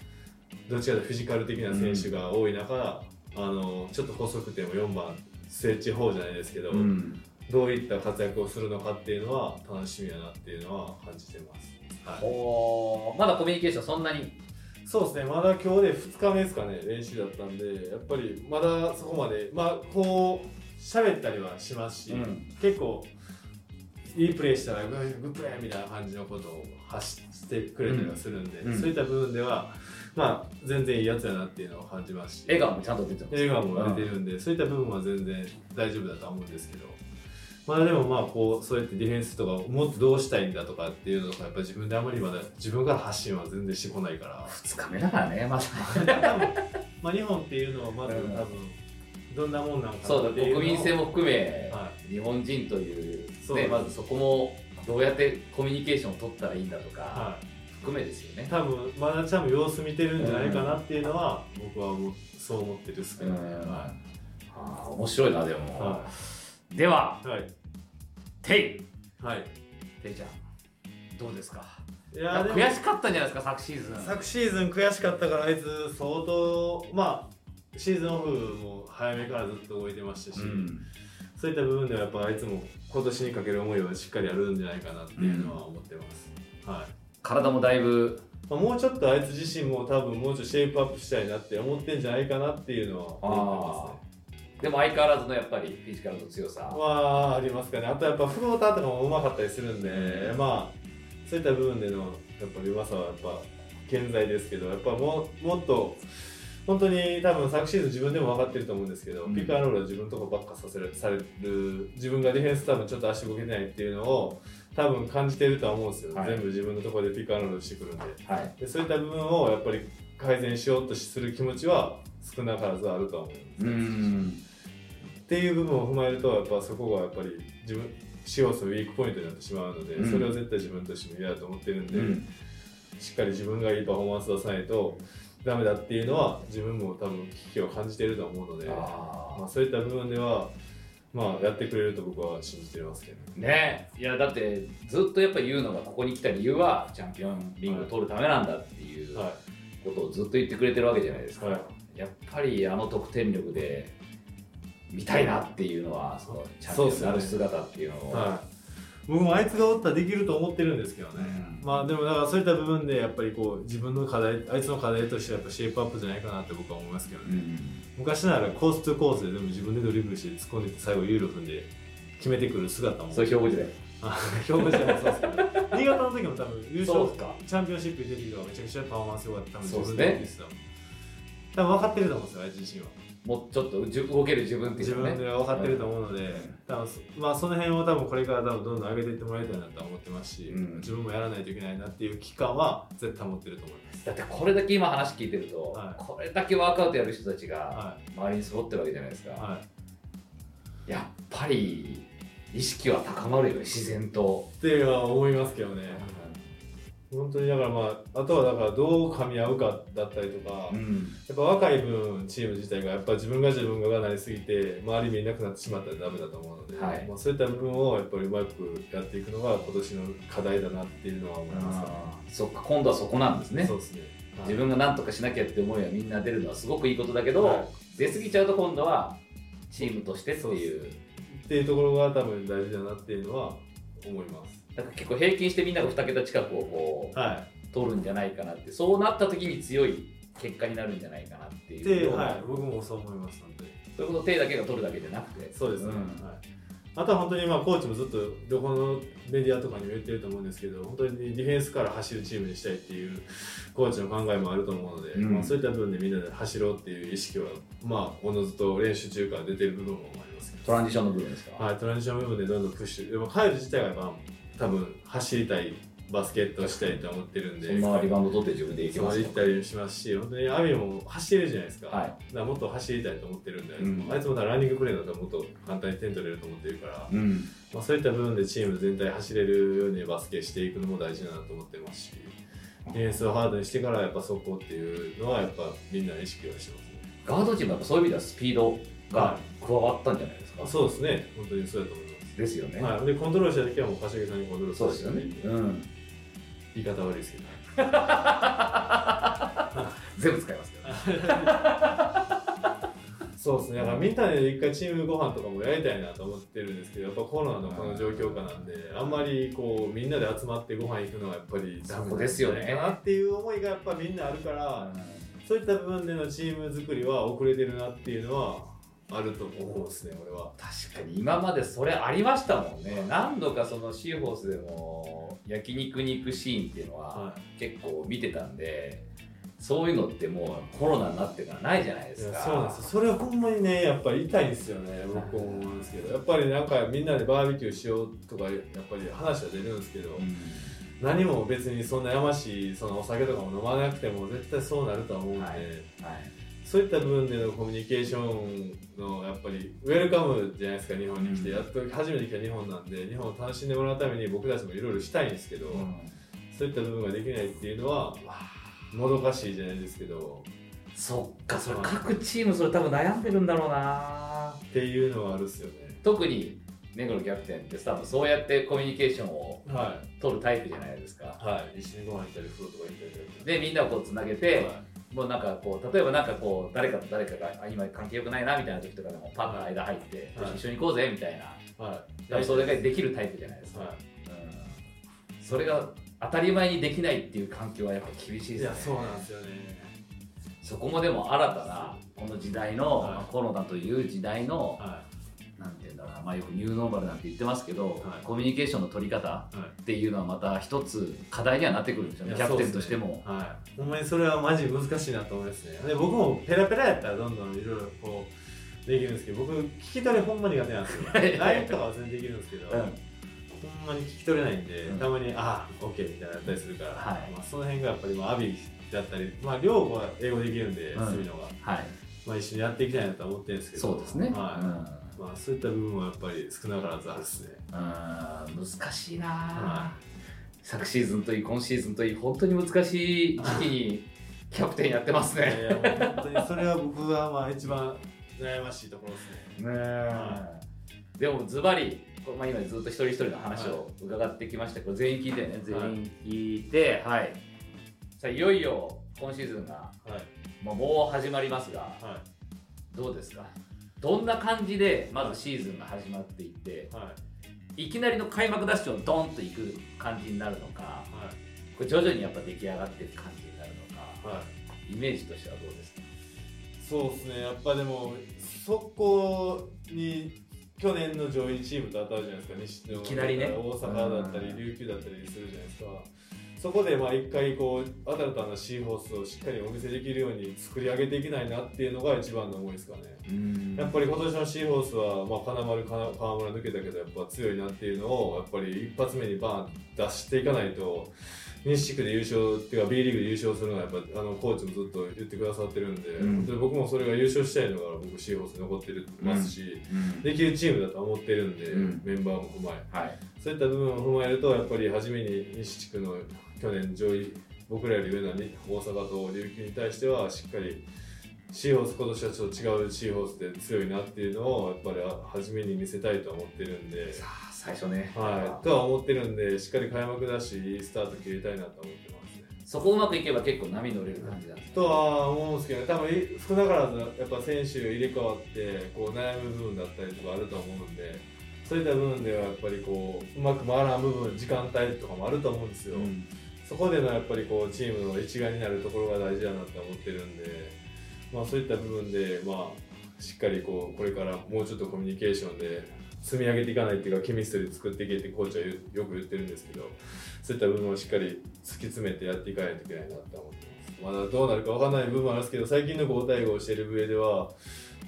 どっちかというとフィジカル的な選手が多い中、あのちょっと細くても4番スイッチ4じゃないですけど、うんどういった活躍をするのかっていうのは楽しみやなっていうのは感じてます。はいまだコミュニケーションそんなにそうですね、まだ今日で2日目ですかね、練習だったんで、やっぱりまだそこまで、まあ、こう、喋ったりはしますし、うん。結構、いいプレーしたら、グップレーみたいな感じのことを発してくれたりはするんで、うん。うんそういった部分では、まあ、全然いいやつやなっていうのを感じますし、笑顔もちゃんと出てます。笑顔も出てるんで、そういった部分は全然大丈夫だとは思うんですけど、まあでもまあこうそうやってディフェンスとかもっとどうしたいんだとかっていうのとかやっぱ自分であまりまだ自分から発信は全然してこないから。2日目だからねまだ。多分まあ日本っていうのはまず多うん分どんなもんなのかそうだっていうのを。国民性も含め、は日本人というね、まずそこもどうやってコミュニケーションを取ったらいいんだとか、はい。含めですよね。多分まだちゃんと様子見てるんじゃないかなっていうのは僕はもうそう思ってるっすけどね。うん。はあー面白いなでも、はではいはい。テイ。はい。テイちゃんどうですか？いや悔しかったんじゃないですか？昨シーズン。昨シーズン悔しかったからあいつ相当まあシーズンオフも早めからずっと動いてましたし、うん。そういった部分ではやっぱあいつも今年にかける思いはしっかりあるんじゃないかなっていうのは思ってます、はい。体もだいぶ。まあ、もうちょっとあいつ自身も多分もうちょっとシェイプアップしたいなって思ってんじゃないかなっていうのは思ってでも相変わらずのやっぱりフィジカルの強さ。はありますかね。あとやっぱフローターとかもうまかったりするんで、うんまあそういった部分でのやっぱりうまさはやっぱ健在ですけどやっぱももっと本当に多分昨シーズン自分でも分かってると思うんですけど、うん。ピックアンロールは自分のとこばっかさせるされる自分がディフェンス多分ちょっと足動けてないっていうのを多分感じてるとは思うんですよ、はい。全部自分のところでピックアンロールしてくるんで。はい。でそういった部分をやっぱり改善しようとする気持ちは少なからずあるとは思います、うんっていう部分を踏まえるとやっぱそこがやっぱり自分シオスのウィークポイントになってしまうので、うん。それは絶対自分としても嫌だと思ってるんで、うん。しっかり自分がいいパフォーマンス出さないとダメだっていうのは自分も多分危機を感じていると思うのであまあ、そういった部分ではまあやってくれると僕は信じてますけど。ーね。いやだってずっとやっぱ言うのがここに来た理由はチャンピオンリングを取るためなんだっていうはことをずっと言ってくれてるわけじゃないですか、はい。やっぱりあの得点力で見たいなっていうのはそのチャンピオンになる姿っていうのを。い、はい、僕もあいつがおったらできると思ってるんですけどね、うん。まあでもだからそういった部分でやっぱりこう自分の課題あいつの課題としてはやっぱシェイプアップじゃないかなって僕は思いますけどね、うん昔ならコース2コースででも自分でドリブルして突っ込んでて最後ユーロ踏んで決めてくる姿も。そういう表情であ表現してもそうですけど新潟の時も多分優勝チャンピオンシップ出てきためちゃくちゃパフォーマンス良かった。多分自分で言ってた。もん多分分かってると思うんですよあいつ自身はもうちょっと動ける自分ってい自うのね。分で分かってると思うので、多分そまあその辺を多分これから多分どんどん上げていってもらいたいなとは思ってますし、うん。自分もやらないといけないなっていう期間は絶対持ってると思います。だってこれだけ今話聞いてると、はい。これだけワークアウトやる人たちがは周りに揃ってるわけじゃないですか、いはい。やっぱり意識は高まるよね自然と、っていうのは思いますけどね本当にだからまああとはだからどう噛み合うかだったりとか、やうん。っぱ若い分チーム自体がやっぱ自分が自分ががなりすぎて周り見えなくなってしまったらダメだと思うので、はい。まあ、そういった部分をやっぱりうまくやっていくのが今年の課題だなっていうのは思います、あー。そっか今度はそこなんですね。そうですね、はい。自分が何とかしなきゃって思いはみんな出るのはすごくいいことだけど、はい。出過ぎちゃうと今度はチームとしてっていうっていうところが多分大事だなっていうのは思いますだから結構平均してみんなが2桁近くをこうは取るんじゃないかなってそうなった時に強い結果になるんじゃないかなっていいうはい、僕もそう思いますので。そういうことを手だけが取るだけじゃなくて。そうですね、ん。はい、あとは本当にまあコーチもずっとどこのメディアとかにも言ってると思うんですけど本当にディフェンスから走るチームにしたいっていうコーチの考えもあると思うので、うん。まあ、そういった部分でみんなで走ろうっていう意識はまあおのずと練習中から出てる部分もありますけど。トランジションの部分ですか、はい、トランジション部分でどんどんプッシュ。でもカイル自体がまあ多分走りたいバスケットをしたいと思ってるんで。そんなリバウンド取って自分でいけそうます行ったりしますし本当にアミも走れるじゃないですか,、はい。だもっと走りたいと思ってるんで、うん。あいつもランニングプレーだったらもっと簡単に点取れると思ってるから、うん。まあ、そういった部分でチーム全体走れるようにバスケしていくのも大事だなと思ってますしディフェンスをハードにしてからやっぱ速攻っていうのはやっぱみんな意識はしてますね。ガード陣もやっぱそういう意味ではスピードが加わったんじゃないですか、そうですね。本当にそうだと思いますですよね、はい、でコントロールした時はもう柏木さんにコントロールそうですよね、うん、言い方悪いですけど。全部使いますけど そうですね。だからみんなで一回チームご飯とかもやりたいなと思ってるんですけどやっぱコロナのこの状況下なんであんまりこうみんなで集まってご飯行くのはやっぱりダメですよね。かなっていう思いがやっぱみんなあるからそういった部分でのチーム作りは遅れてるなっていうのはあると思うんですね俺は。確かに今までそれありましたもんね。何度かそのシーホースでも焼肉に行くシーンっていうのはは結構見てたんでそういうのってもうコロナになってからないじゃないですか。やそうなんですよ。それはほんまにねやっぱり痛いんですよね。僕も思うんですけど。やっぱりなんかみんなでバーベキューしようとかやっぱり話は出るんですけど、うん。何も別にそんなやましいそのお酒とかも飲まなくても絶対そうなるとは思うんで、はい。はいそういった部分でのコミュニケーションのやっぱりウェルカムじゃないですか日本に来て、うんやっと初めて来た日本なんで日本を楽しんでもらうために僕たちもいろいろしたいんですけど、そういった部分ができないっていうのはもどかしいじゃないですけど。そっかそれ各チームそれ多分悩んでるんだろうな。っていうのはあるっすよね。特に目黒キャプテンって多分そうやってコミュニケーションをは取るタイプじゃないですか。いはい。一緒にご飯行ったり風呂とか行ったりでみんなをこうつなげて、はもうなんかこう例えばなんかこう誰かと誰かがあ今関係良くないなみたいな時とかでもパッと間入って、はい。一緒に行こうぜみたいな、はい。多分それができるタイプじゃないですか、はうん、それが当たり前にできないっていう環境はやっぱ厳しいい、いですね。やそうなんですよね。そこもでも新たなこの時代の、はい。まあコロナという時代のはなんていうんだろうな、まあ、よくニューノーマルなんて言ってますけど、はい。コミュニケーションの取り方っていうのはまこ一つ課題にはなってくるんですよね。いキャプテンとしても。はい、ほんまにそれはマジ難しいなと思いますね。で僕もペラペラやったらどんどんいろいろこうできるんですけど僕聞き取りほんま苦手なんですよ LINE とかは全然できるんですけど、うん。ほんまに聞き取れないんで、うん。たまにああ OK みたいなのやったりするから、はい。まあ、その辺がやっぱりまあアビだったりまあ両方は英語できるんでうん。隅野が、はい、まあ、一緒にやっていきたいなとは思ってるんですけど。そうですね。はいまあ、そういった部分はやっぱり少なからずあるですね。うん、うん難しいな、は昨シーズンといい今シーズンといい本当に難しい時期にキャプテンやってますいね。やいやもう本当にそれは僕はまあ一番悩ましいところですね。ねでもズバリ、これまあ、今ずっと一人一人の話を伺ってきました。けど、全員聞いてね。全員聞いてはい、さあいよいよ今シーズンが、はい。まあ、もう始まりますがはい。どうですか？どんな感じでまずシーズンが始まっていってはい。いきなりの開幕ダッシュをドンといく感じになるのかはい。これ徐々にやっぱ出来上がっていく感じになるのかはい。イメージとしてはどうですか？そうですね。やっぱでもそこに去年の上位チームと当たるじゃないですか。西のいきなりね大阪だったりうん琉球だったりするじゃないですかそこでまあ一回こう新たなシーホースをしっかりお見せできるように作り上げていけないなっていうのが一番の思いですかね。うん。やっぱり今年のシーホースは、まあ、金丸、金川村抜けたけど、やっぱ強いなっていうのを、やっぱり一発目にバーン出していかないと、西地区で優勝っていうか、B リーグで優勝するのは、やっぱあのコーチもずっと言ってくださってるんで、うん。僕もそれが優勝したいのが、僕、シーホースに残ってるますし、うん。できるチームだと思ってるんで、うん。メンバーも踏まえ。はい。そういった部分を踏まえると、やっぱり初めに西地区の去年上位、僕らより上なに大阪と琉球に対しては、しっかりシーホース、今年はちょっと違うシーホースで強いなっていうのを、やっぱり初めに見せたいとは思ってるんで、さあ最初ね、はい、とは思ってるんで、しっかり開幕だし、いいスタート切りたいなと思ってますね。そこうまくいけば結構波乗れる感じなんですねとは思うんですけど、多分少なからずやっぱ選手入れ替わってこう悩む部分だったりとかあると思うんで、そういった部分ではやっぱりこううまく回らん部分、時間帯とかもあると思うんですよ。うんそこでのやっぱりこうチームの一丸になるところが大事だなって思ってるんで、まあ、そういった部分で、まあ、しっかりこうこれからもうちょっとコミュニケーションで積み上げていかないっていうかケミストリー作っていけってコーチはよく言ってるんですけどそういった部分をしっかり突き詰めてやっていかないといけないなって思ってます。まだどうなるか分かんない部分はあるんですけど最近の5対5をしている上では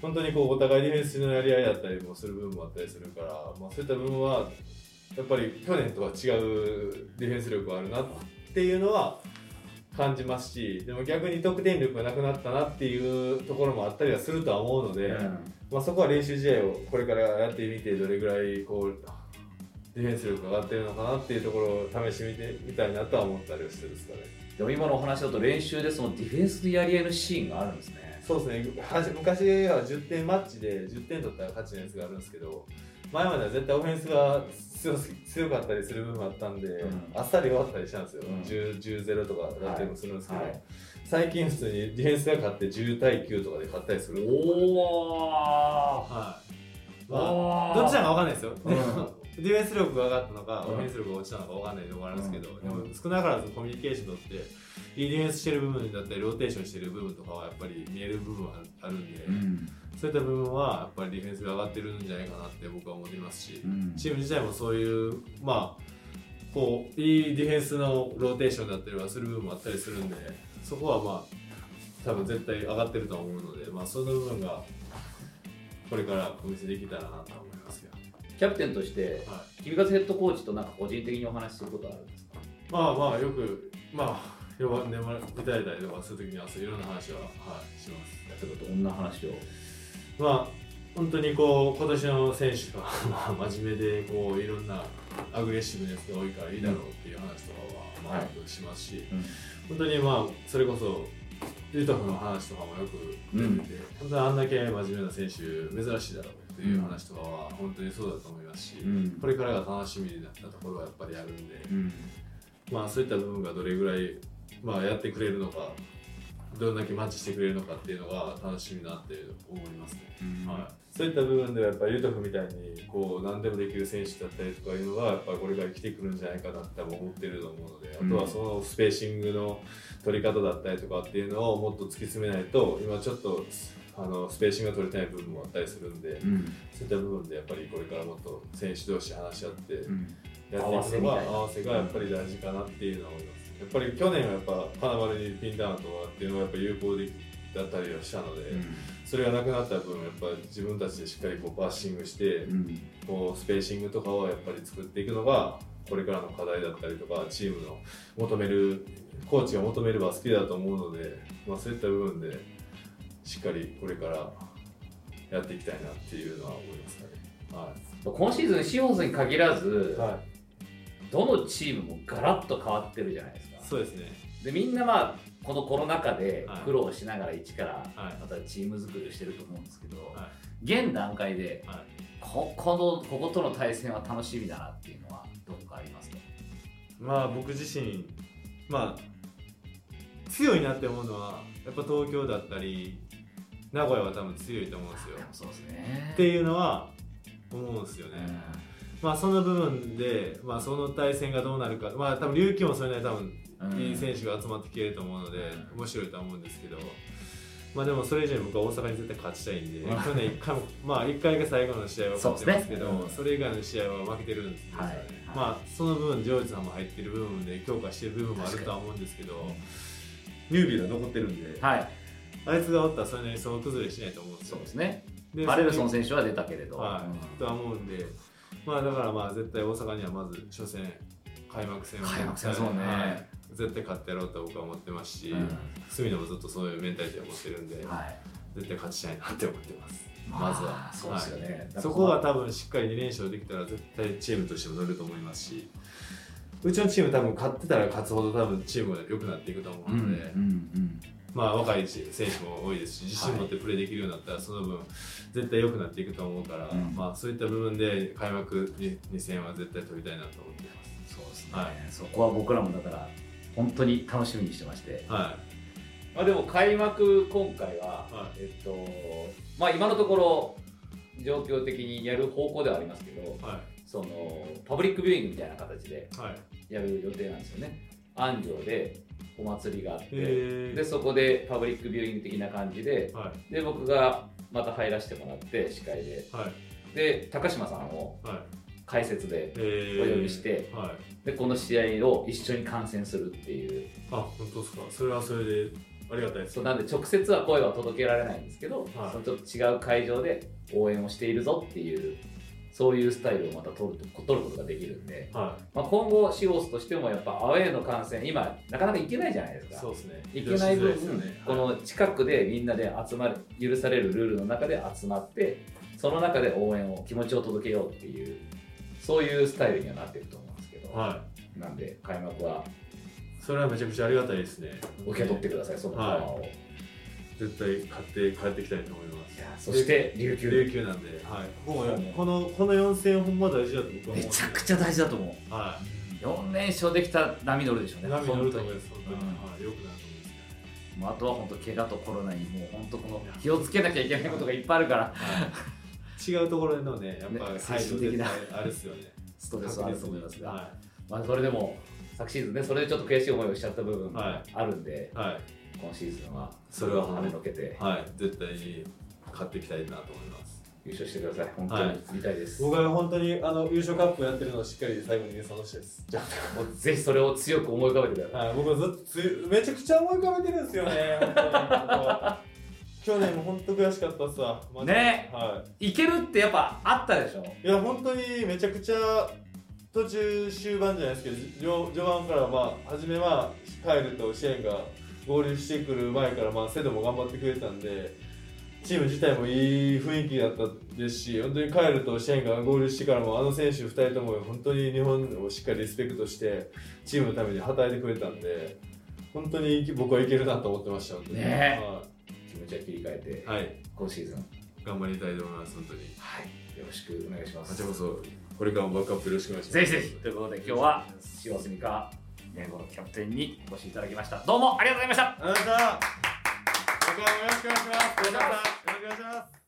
本当にこうお互いディフェンスのやり合いだったりもする部分もあったりするから、まあ、そういった部分はやっぱり去年とは違うディフェンス力があるなっていうのは感じますしでも逆に得点力がなくなったなっていうところもあったりはするとは思うので、まあ、そこは練習試合をこれからやってみてどれぐらいこうディフェンス力が上がってるのかなっていうところを試してみてみたいなとは思ったりはしてるんですかね。でも今のお話だと練習でそのディフェンスでやり合いのシーンがあるんですね。そうですね。昔は10点マッチで10点取ったら勝ちのやつがあるんですけど前までは絶対オフェンスが強かったりする部分もあったんで、うん。あっさり終わったりしたんですよ、うん。10 10-0とかだったりもするんですけど、はい。最近普通にディフェンスが勝って10対9とかで勝ったりする。おはい。まあおどっちなのか分かんないですよ、ディフェンス力が上がったのか、うん。オフェンス力が落ちたのか分かんないのもあるんですけど、うん。でも少なからずコミュニケーションとっていいディフェンスしてる部分だったりローテーションしてる部分とかはやっぱり見える部分はあるんで、うんそういった部分はやっぱりディフェンスが上がってるんじゃないかなって僕は思っていますし、うん。チーム自体もそういうまあこういいディフェンスのローテーションだったりはする部分もあったりするんでそこはまあ多分絶対上がってると思うので、まあ、その部分がこれからお見せできたらなと思いますけど、キャプテンとしてはい、君勝ヘッドコーチとなんか個人的にお話しすることはあるんですか？まあまあよくまあ呼ばんでいただいたりとかするときにはそういろんな話は、はい、します。例えばどんな話を？まあ本当にこう今年の選手は まあ真面目でこういろんなアグレッシブなやつが多いからいいだろうっていう話とかはまあよくしますし、うん。本当にまあそれこそユトフの話とかもよく出てて、本当にあんだけ真面目な選手珍しいだろうっていう話とかは本当にそうだと思いますし、うん。これからが楽しみになったところはやっぱりあるんで、うん。まあそういった部分がどれぐらい、まあ、やってくれるのかどんだけマッチしてくれるのかっていうのが楽しみだなって思いますね。はい、そういった部分ではやっぱりユトフみたいにこう何でもできる選手だったりとかいうのがやっぱりこれから生きてくるんじゃないかなって思ってると思うので、うんあとはそのスペーシングの取り方だったりとかっていうのをもっと突き詰めないと今ちょっとあのスペーシングが取れてない部分もあったりするんで、うんそういった部分でやっぱりこれからもっと選手同士話し合ってうんやっていくのが合わせがやっぱり大事かなっていうのは思います。やっぱり去年はやっぱ金丸にピンダウンとかっていうのがやっぱ有効的だったりはしたので、それがなくなった分やっぱり自分たちでしっかりこうバッシングして、うん。こうスペーシングとかをやっぱり作っていくのがこれからの課題だったりとかチームの求めるコーチが求めるバスケだと思うので、まあ、そういった部分でしっかりこれからやっていきたいなっていうのは思いますかね。は今シーズンシーホースに限らずい、はい、どのチームもガラッと変わってるじゃないですか。そうですね。でみんなまあこのコロナ禍ではい。苦労しながら一からはい。またチーム作りをしてると思うんですけど、は現段階ではい。ここのこことの対戦は楽しみだなっていうのはどこかありますか？まあ僕自身まあ強いなって思うのはやっぱ東京だったり名古屋は多分強いと思うんですよ。でもそうですね。っていうのは思うんですよね、まあその部分で、まあ、その対戦がどうなるかまあ多分琉球もそれなりに多分うん。いい選手が集まってきてると思うので、うん。面白いとは思うんですけど。まあでもそれ以上に僕は大阪に絶対勝ちたいんで、うん。去年1回もまあ1回が最後の試合は勝ってますけどそうですねそれ以外の試合は負けてるんですよね、はい。まあその部分ジョージさんも入ってる部分で強化してる部分もあるとは思うんですけどニュービーが残ってるんで、はい。あいつがおったらそれなりに総崩れしないと思うんですよ。そうですね。でマレルソン選手は出たけれど、はい、とは思うんで、まあだからまあ絶対大阪にはまず初戦、開幕戦を開幕戦そうね。はい。絶対勝ってやろうと僕は思ってますし、うん。隅野もずっとそういうメンタリティを持ってるんで、はい。絶対勝ちたいなって思ってます。まずは。そうですよね、はい。そこが多分しっかり2連勝できたら絶対チームとしても乗ると思いますし、うちのチーム多分勝ってたら勝つほど多分チームが良くなっていくと思ううんので、うんうんまあ若い選手も多いですし自信持ってプレーできるようになったらその分絶対良くなっていくと思うから、うんまあそういった部分で開幕2戦は絶対取りたいなと思っていそうですね、はいそこは僕らもだから本当に楽しみにしてまして、ます。はまあ、でも開幕今回は、はえっとまあ今のところ状況的にやる方向ではありますけどい。はい。そのパブリックビューイングみたいな形ではい。やる予定なんですよね安城でお祭りがあってでそこでパブリックビューイング的な感じではい。で僕がまた入らせてもらって司会ではい。で高島さんをはい。解説でえお呼びしてはい。でこの試合を一緒に観戦するっていうあ、本当ですか。それはそれでありがたいです。そうなんで直接は声は届けられないんですけど、はいそのちょっと違う会場で応援をしているぞっていうそういうスタイルをまた取ると取ることができるんで、はまあ、今後シオースとしてもやっぱアウェーの観戦今なかなか行けないじゃないですい。かそうですね。行けない分、ですよね。この近くでみんなで集まる許されるルールの中で集まってその中で応援を気持ちを届けようっていうそういうスタイルにはなってると思うんですけど、はい。なんで開幕はそれはめちゃくちゃありがたいですね。受け取ってくださいそのパワーを、絶対勝って帰ってきたいと思いそして琉球。琉球なんで、はい、ここのこの4戦ほんま大事だと僕は思う。めちゃくちゃ大事だと思う。は4連勝できたら波乗るでしょうね。い波乗ると思い本ます。当に。本当に、はい、よくなると思います。あとは本当怪我とコロナにもう本当この気をつけなきゃいけないことがいっぱいあるから。はい、違うところのねやっぱ精神的なあれですよね。ストレスはあると思いますが、はまあ、それでも昨シーズンねそれでちょっと悔しい思いをしちゃった部分もはいあるんで、い、はい。今シーズンはそれは跳ねのけて。はい、絶対に勝っていきたいなと思います。優勝してください。本当に見たいです、僕は本当にあの優勝カップやってるのをしっかり最後に演奏したいです。じゃもうぜひそれを強く思い浮かべてください。はい、僕はずっとつめちゃくちゃ思い浮かべてるんですよね本当に。僕は去年も本当悔しかったっすわ。ね。はい。けるってやっぱあったでしょ？いや本当にめちゃくちゃ途中終盤じゃないですけど序序盤からまあ初めはカエルとシェーンが合流してくる前からまあセドも頑張ってくれたんでチーム自体もいい雰囲気だったですし本当にカエルとシェーンが合流してからもあの選手2人とも本当に日本をしっかりリスペクトしてチームのために働いてくれたんで本当に僕はいけるなと思ってました本当に、ねは気持ちは切り替えて、い、はい、今シーズン、はい、頑張りたいと思います本当に。よろしくお願いします。こちらこそこれからもバックアップよろしくお願いします。ぜひぜひということで今日は塩澄か年後のキャプテンにお越しいただきました。どうもありがとうございました。ありがとうございました。僕はよろしくお願いします。よろしくお願いします。